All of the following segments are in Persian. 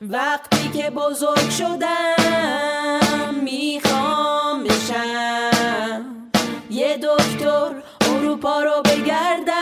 وقتی که بزرگ شدم می‌خوام بشم. یه دکتر اروپا رو بگردم.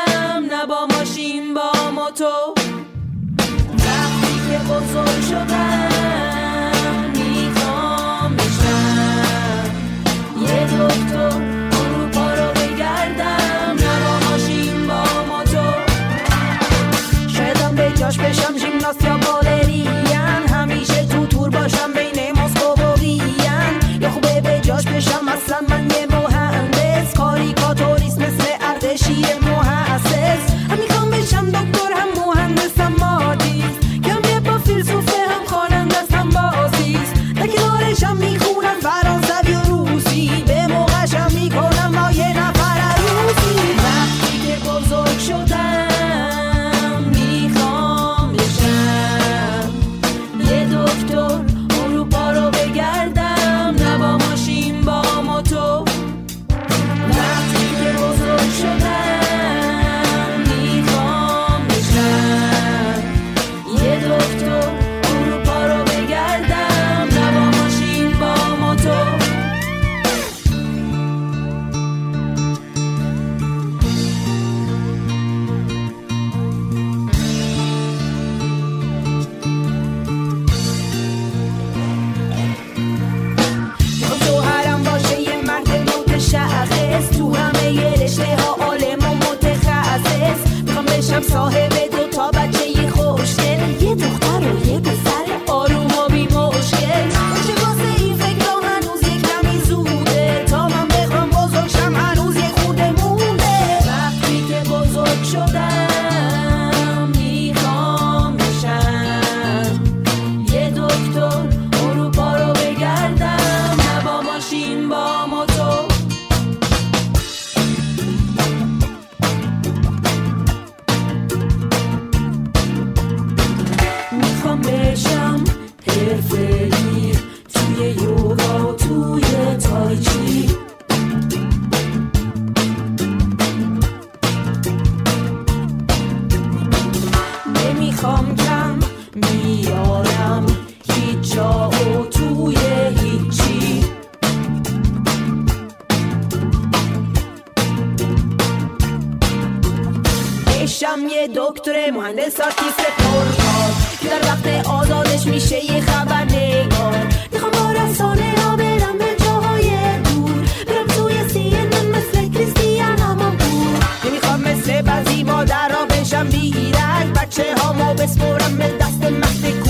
دکتر مهندس آرتیست پرکار که در وقت آزادش میشه یه خبرنگار. می‌خوام با رسانه ها برم به جاهای دور. برم توی سی مثل کریستیان آمانپور نمی‌خوام مثل بعضی مادرها بشم بیرک بچه هامو بسپرم به دست مهد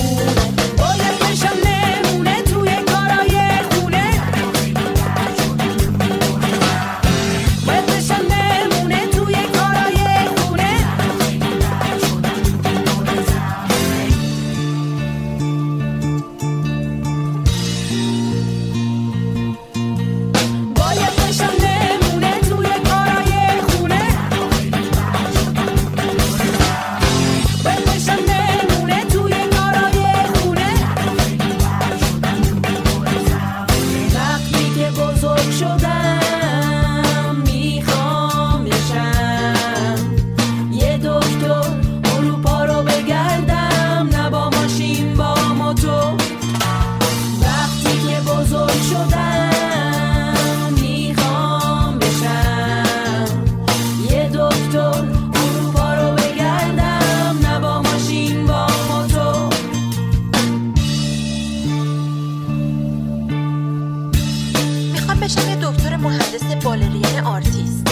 می‌خوام بشم یه دکتر مهندس بالرین آرتیست.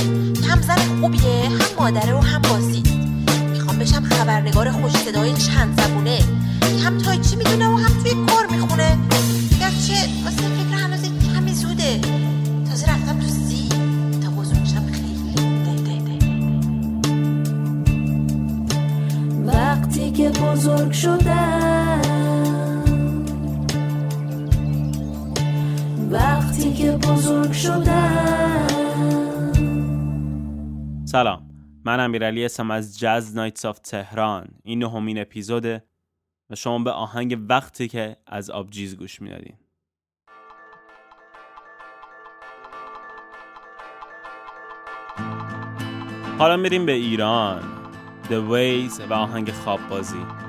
هم زن خوبیه هم مادره و هم بازیست می‌خوام بشم خبرنگار خوش صدای چند زبونه. هم تایچی می‌دونه و هم توی کار می‌خونه. گرچه واسه فکر هنوز کمی زوده. تازه رفتم تو سی. تا بزرگ شم خیلی دی دی دی. وقتی که بزرگ شدم بزرگ شدم. سلام من امیرعلی هستم از جاز نایتس آف تهران. این نهمین اپیزوده و شما به آهنگ وقتی که از آبجیز گوش می‌دادین. حالا میریم به ایران. The Ways و آهنگ خواب بازی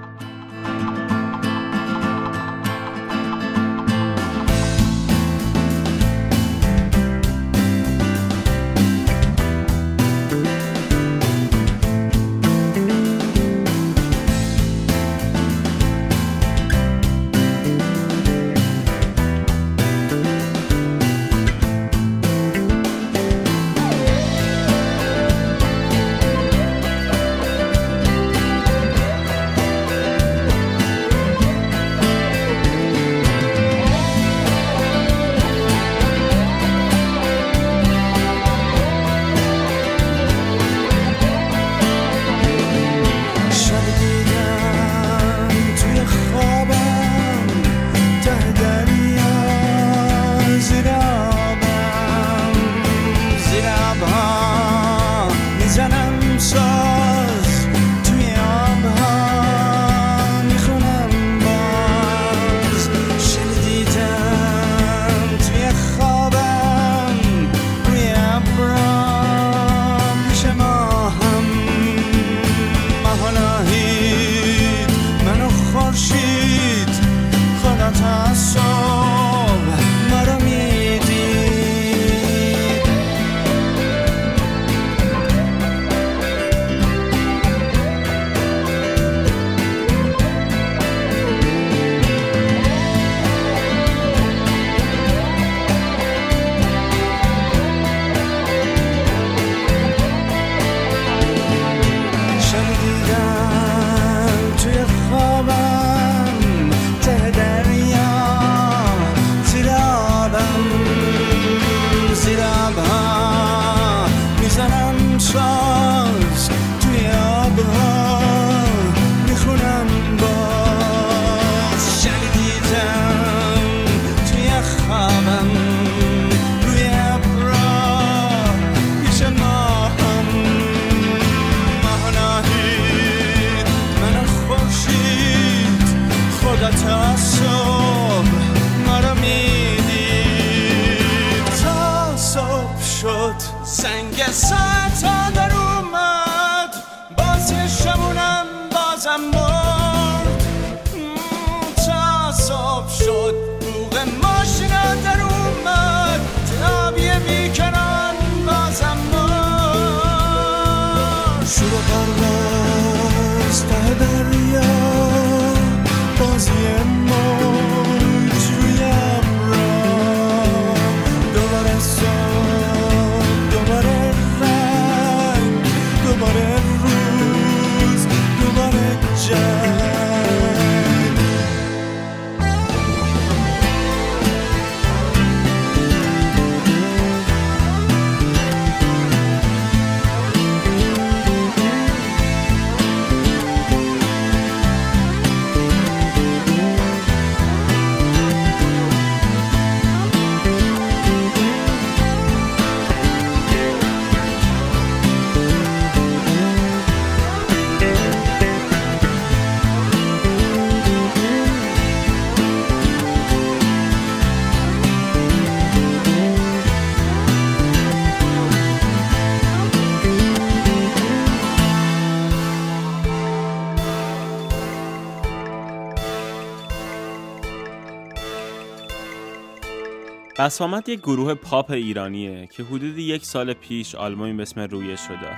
بسامت یک گروه پاپ ایرانیه که حدود یک سال پیش آلبومی به اسم رویه شده.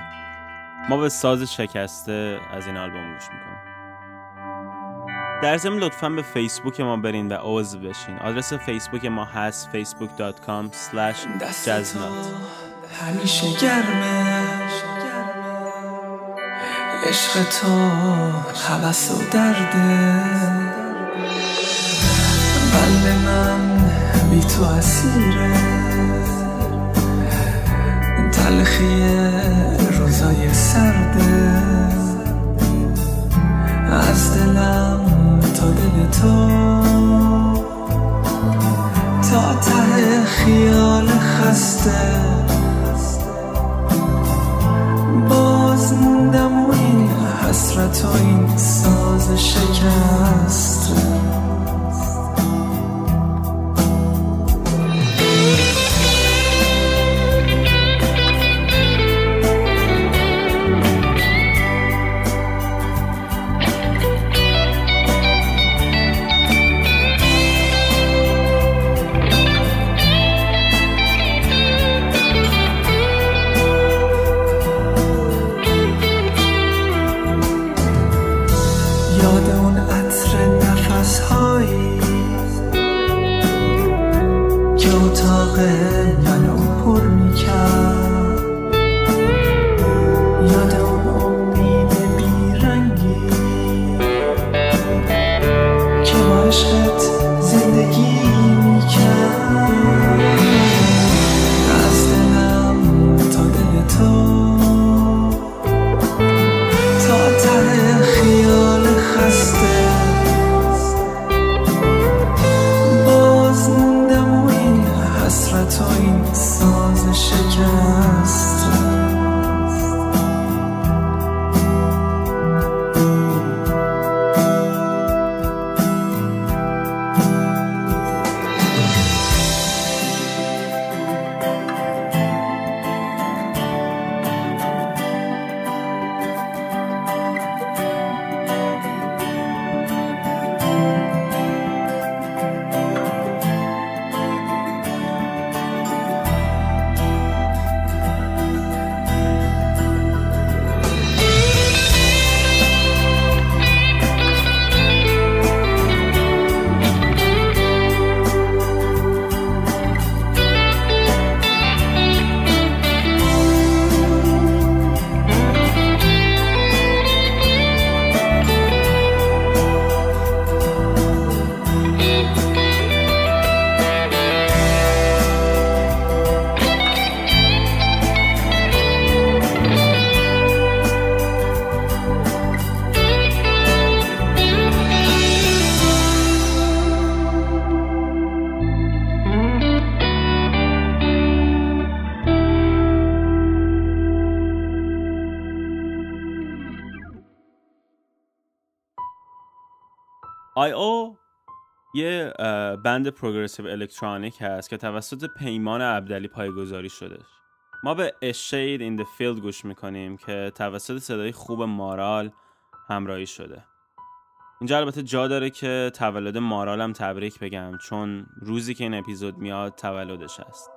ما به ساز شکسته از این آلبوم گوش می‌کنیم. در ضمن لطفا به فیسبوک ما برین و عضو بشین. آدرس فیسبوک ما هست facebook.com تو همیشه گرمه عشق تو حوث و درده. قلب من بی تو اسیره. تلخی روزای سرده. از دلم تا دل تو. تا ته خیال خسته. باز موندم و این حسرت و این ساز شکسته آی او یه بند پروگرسیو الکترونیک هست که توسط پیمان عبدلی پایگذاری شده ما به اشید این فیلد گوش می‌کنیم که توسط صدای خوب مارال همراهی شده. اینجا البته جا داره که تولد مارالم تبریک بگم چون روزی که این اپیزود میاد تولدش است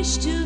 wish to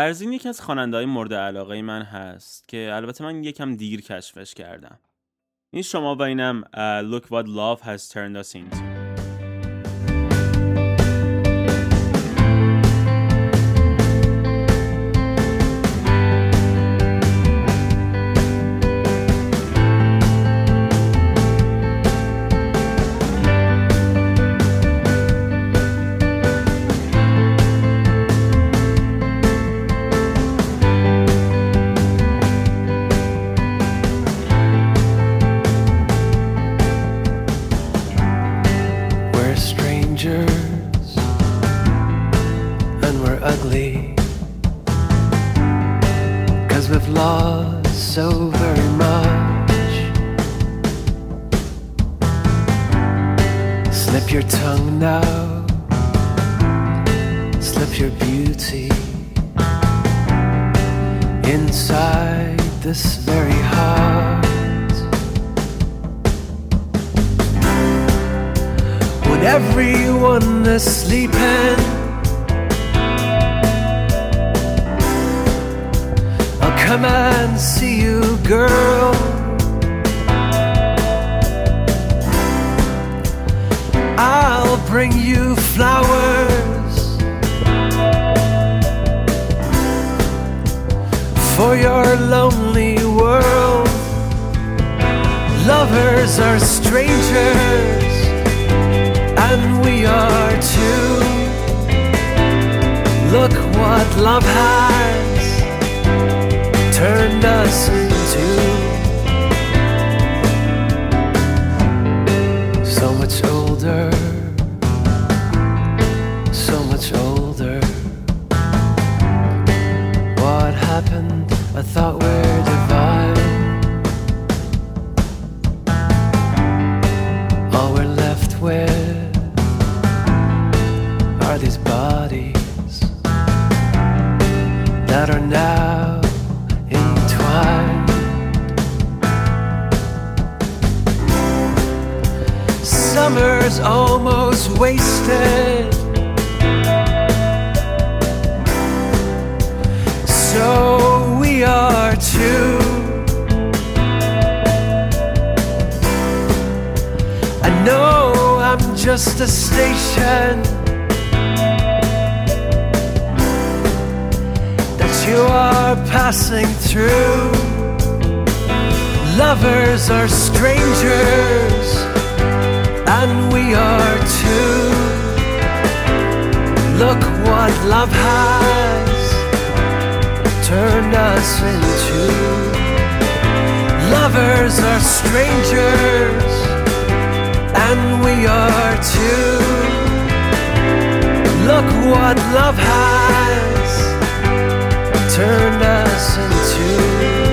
برزین یکی از خواننده های مورد علاقه من هست که البته من یکم دیر کشفش کردم. این شما و اینم uh, Look What Love Has Turned Us Into. Your beauty inside this very heart. when everyone is sleeping. I'll come and see you, girl. I'll bring you flowers for your lonely world. Lovers are strangers and we are too. Look what love has turned us into. So much older, Summer's almost wasted. So we are too. I know I'm just a station that you are passing through. Lovers are strangers, and we are too. Look what love has turned us into. Lovers are strangers and we are too. Look what love has turned us into.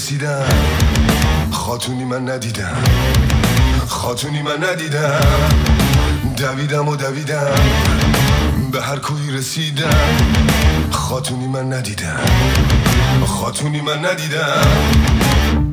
رسیدم. خاتونی من ندیدم. خاتونی من ندیدم. دویدم و دویدم. به هر کوهی رسیدم. خاتونی من ندیدم. خاتونی من ندیدم.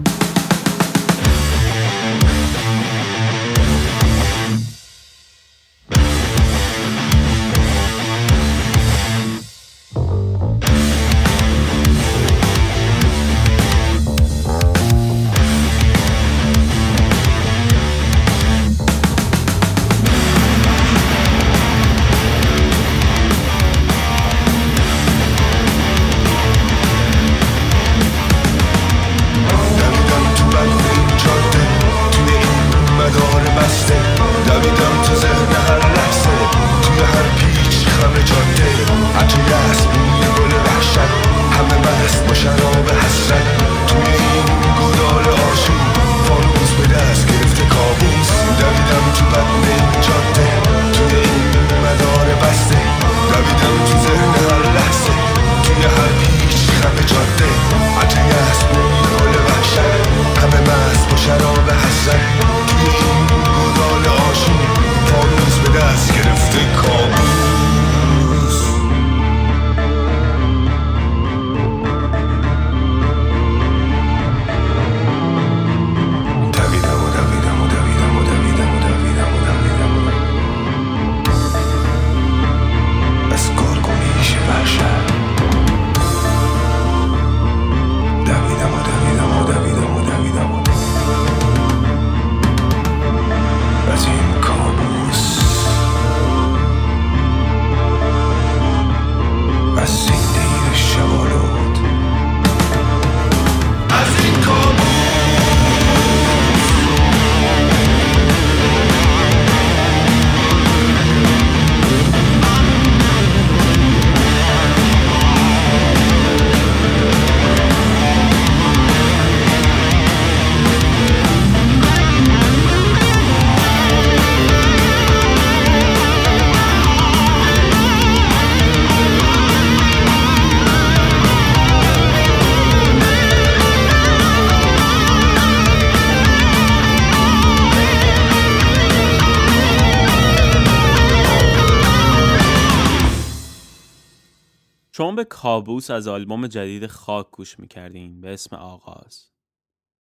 کابوس از آلبوم جدید خاک گوش می‌کردین به اسم آغاز.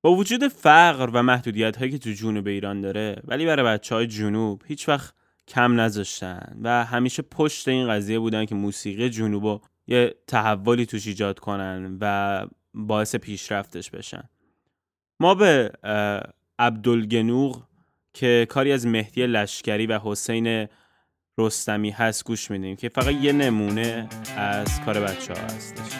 با وجود فقر و محدودیت هایی که تو جنوب ایران داره ولی برای بچه های جنوب هیچ وقت کم نذاشتن و همیشه پشت این قضیه بودن که موسیقی جنوب رو یه تحولی توش ایجاد کنن و باعث پیشرفتش بشن. ما به عبدالگنوغ که کاری از مهدی لشکری و حسین رستمی هست گوش میدیم که فقط یه نمونه از کار بچه ها هستش.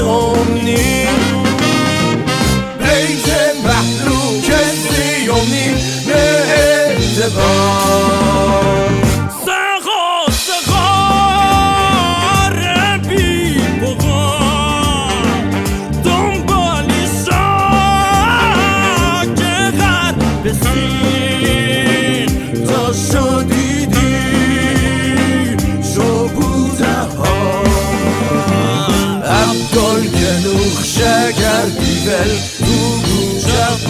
home. دل تو گوشم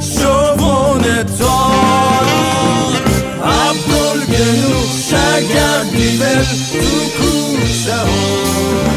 شبون تار. عبدالگلو شگر بیبل تو گوشم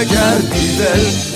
eğer güzel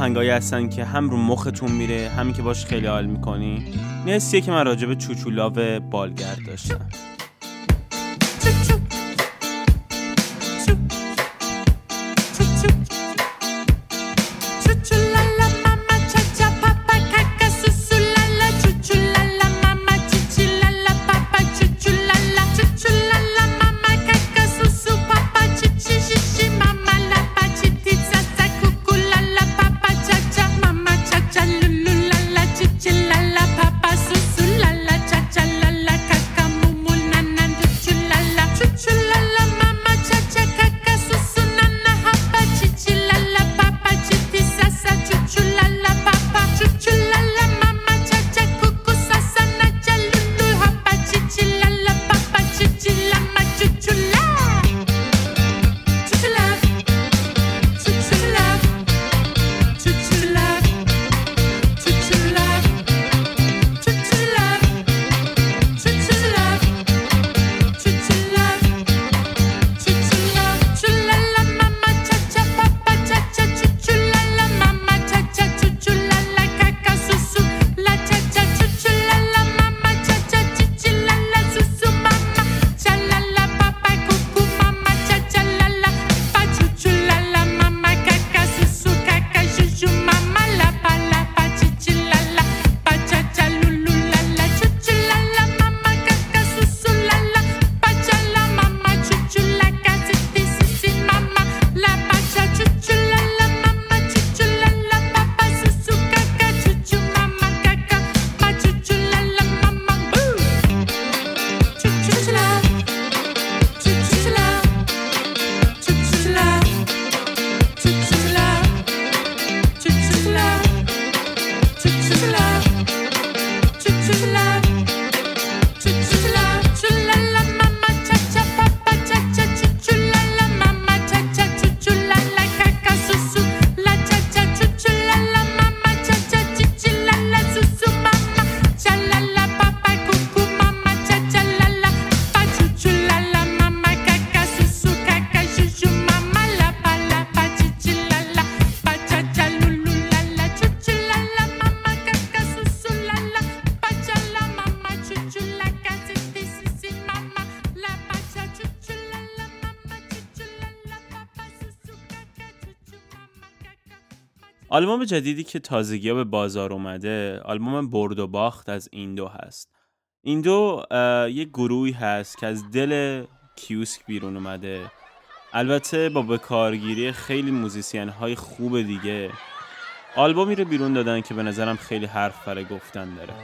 آهنگایی هستن که هم رو مختون میره همین که باش خیلی حال می‌کنی. این که من راجب چوچولاو بالگرد داشتم. آلبوم جدیدی که تازگی به بازار اومده آلبوم برد و باخت از این دو هست. این دو یک گروهی هست که از دل کیوسک بیرون اومده. البته با بکارگیری خیلی موزیسین های خوب دیگه. آلبومی رو بیرون دادن که به نظرم خیلی حرف برای گفتن داره.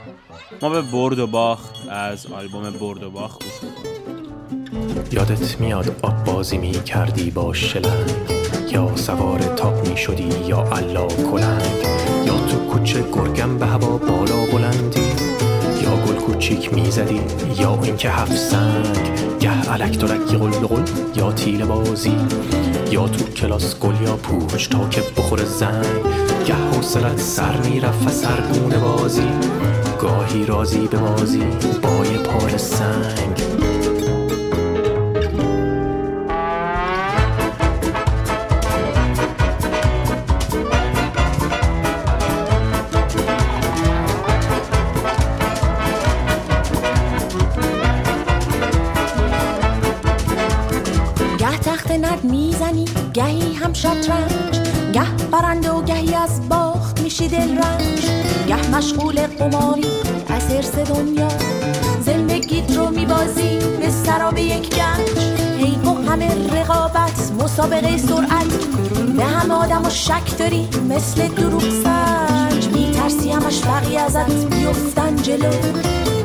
ما به برد و باخت از آلبوم برد و باخت گوش. یادت میاد آب بازی می کردی با شلنگ. یا سوار تاپ می شدی یا علا کلنگ یا تو کوچه گرگم به هوا بالا بلندی؟ یا گل کوچیک می زدی یا اینکه هفت سنگ؟ گه علک درک قل قل یا تیل بازی؟ یا تو کلاس گل یا پوچ تا که بخور زنگ؟ گه حوصلت سر می رفت و سرگونه بازی؟ گاهی رازی به بازی با یه پار سنگ؟ مشغول قماری از حرس دنیا. زندگیت رو میبازی به سراب یک گنج. هی و همه رقابت مسابقه سرعت. به همه آدم و شک داری مثل دروغ سنج. میترسی همش بقیه ازت بیفتن جلو.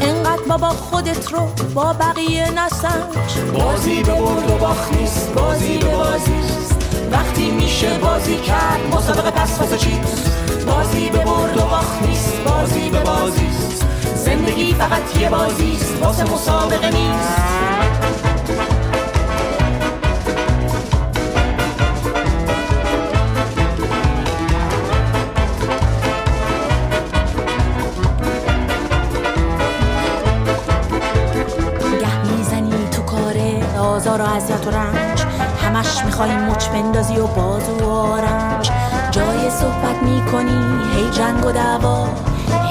انقدر بابا خودت رو با بقیه نسنج. بازی به برد و باخت نیست بازی به بازی. وقتی میشه بازی کرد مسابقه پس واسه چیست؟ بازی به برد و باخت نیست بازی به بازی است. زندگی فقط یه بازی است واسه مسابقه نیست. آزار و اذیت و رنج. همش می‌خوای مچ بندازی و بازو و آرنج. جای صحبت می‌کنی؟ هی جنگ و دعوا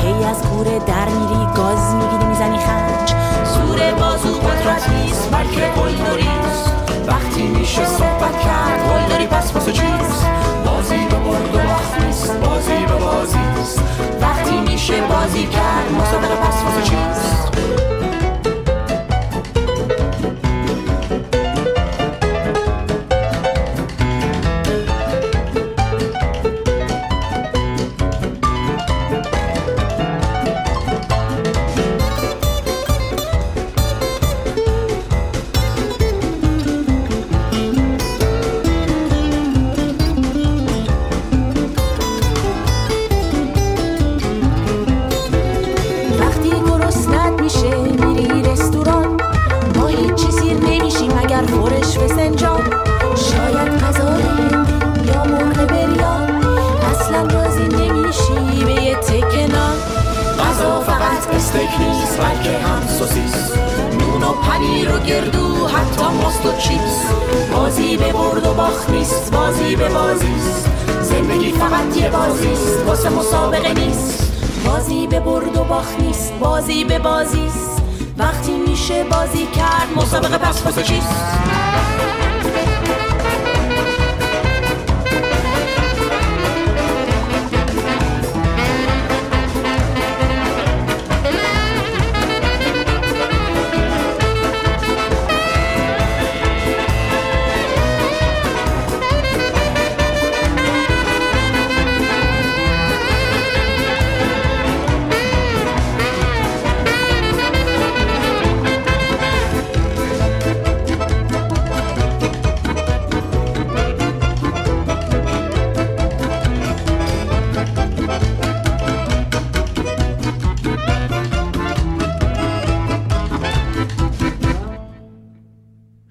هی از کوره در میری گاز می‌گیری می‌زنی خنج. زور بازو قدرت نیست بلکه قلدریست وقتی میشه صحبت کرد قلدری پس واسه چیست بازی به برد و باخت نیست بازی به بازی. وقتی میشه بازی کرد مسابقه پس واسه چیست بازی به بازی است. زندگی فقط یه بازی است. واسه مسابقه نیست. بازی به برد و باخت نیست. بازی به بازی است. وقتی میشه بازی کرد مسابقه پس واسه چیست؟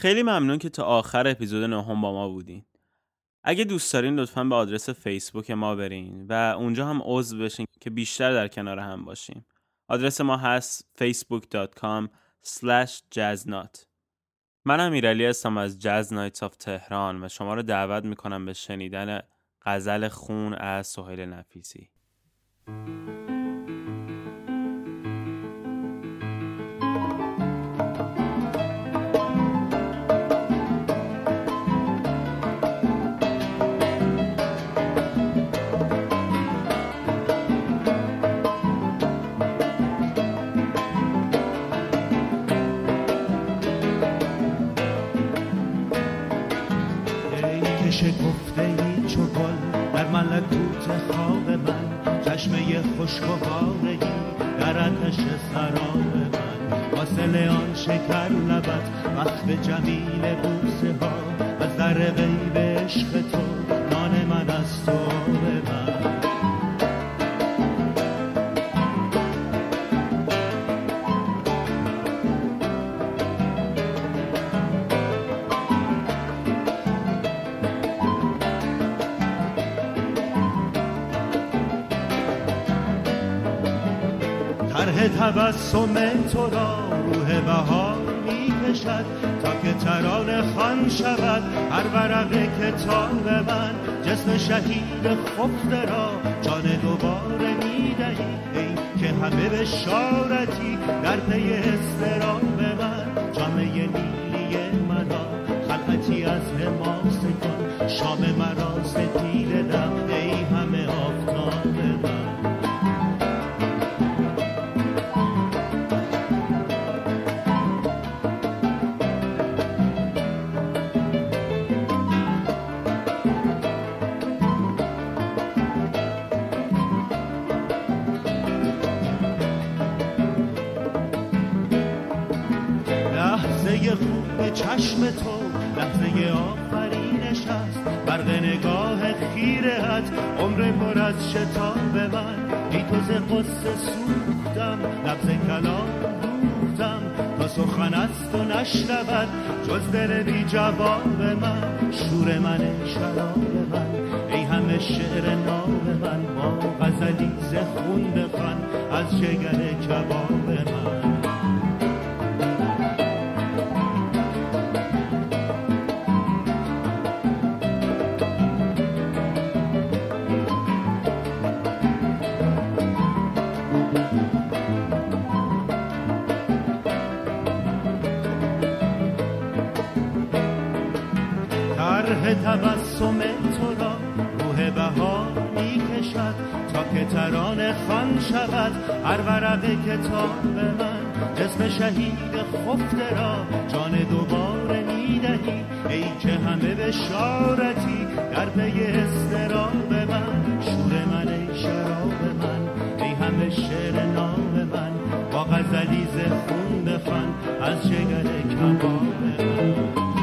خیلی ممنون که تا آخر اپیزود نهم با ما بودین. اگه دوست دارین لطفا به آدرس فیسبوک ما برین و اونجا هم عضو بشین که بیشتر در کنار هم باشیم. آدرس ما هست facebook.com jaznot من امیرعلی هستم از جاز نایتس آف تهران و شما رو دعوت می‌کنم به شنیدن غزل خون از سهیل نفیسی. شکفته ای چو گل در ملکوت خواب من چشمه خشک و بارگی در آتش سراب من. حاصل آن شکر لبت وقت جمیل بوسه ها از در غیب عشق تو نان من از تو تبسم تو را روح بهار می کشد تا که ترانه خان شود. هر ورق کتاب من جسم شهید خفته را جان دوباره می ای که همه بشارتی در پی استراب من جامعه نیلی مرا خلعتی از حماس کن شام مرا شتاب من. ای تو ز قصه سوختم لبز کلام دوختم. تا سخن است و نشنود جز دل بی جواب من. شور من شراب من ای همه شعر ناب من. با غزلی ز خون از جگر کباب من. طرح تبسم تو را روح بهار می کشد تا که ترانه خان شود. هر ورق کتاب من جسم شهید خفته را جان دوباره می دهی ای که همه بشارتی در پی استراب من شور من ای شراب من ای همه شعر نام من. با غزلی ز خون از جگر کباب من.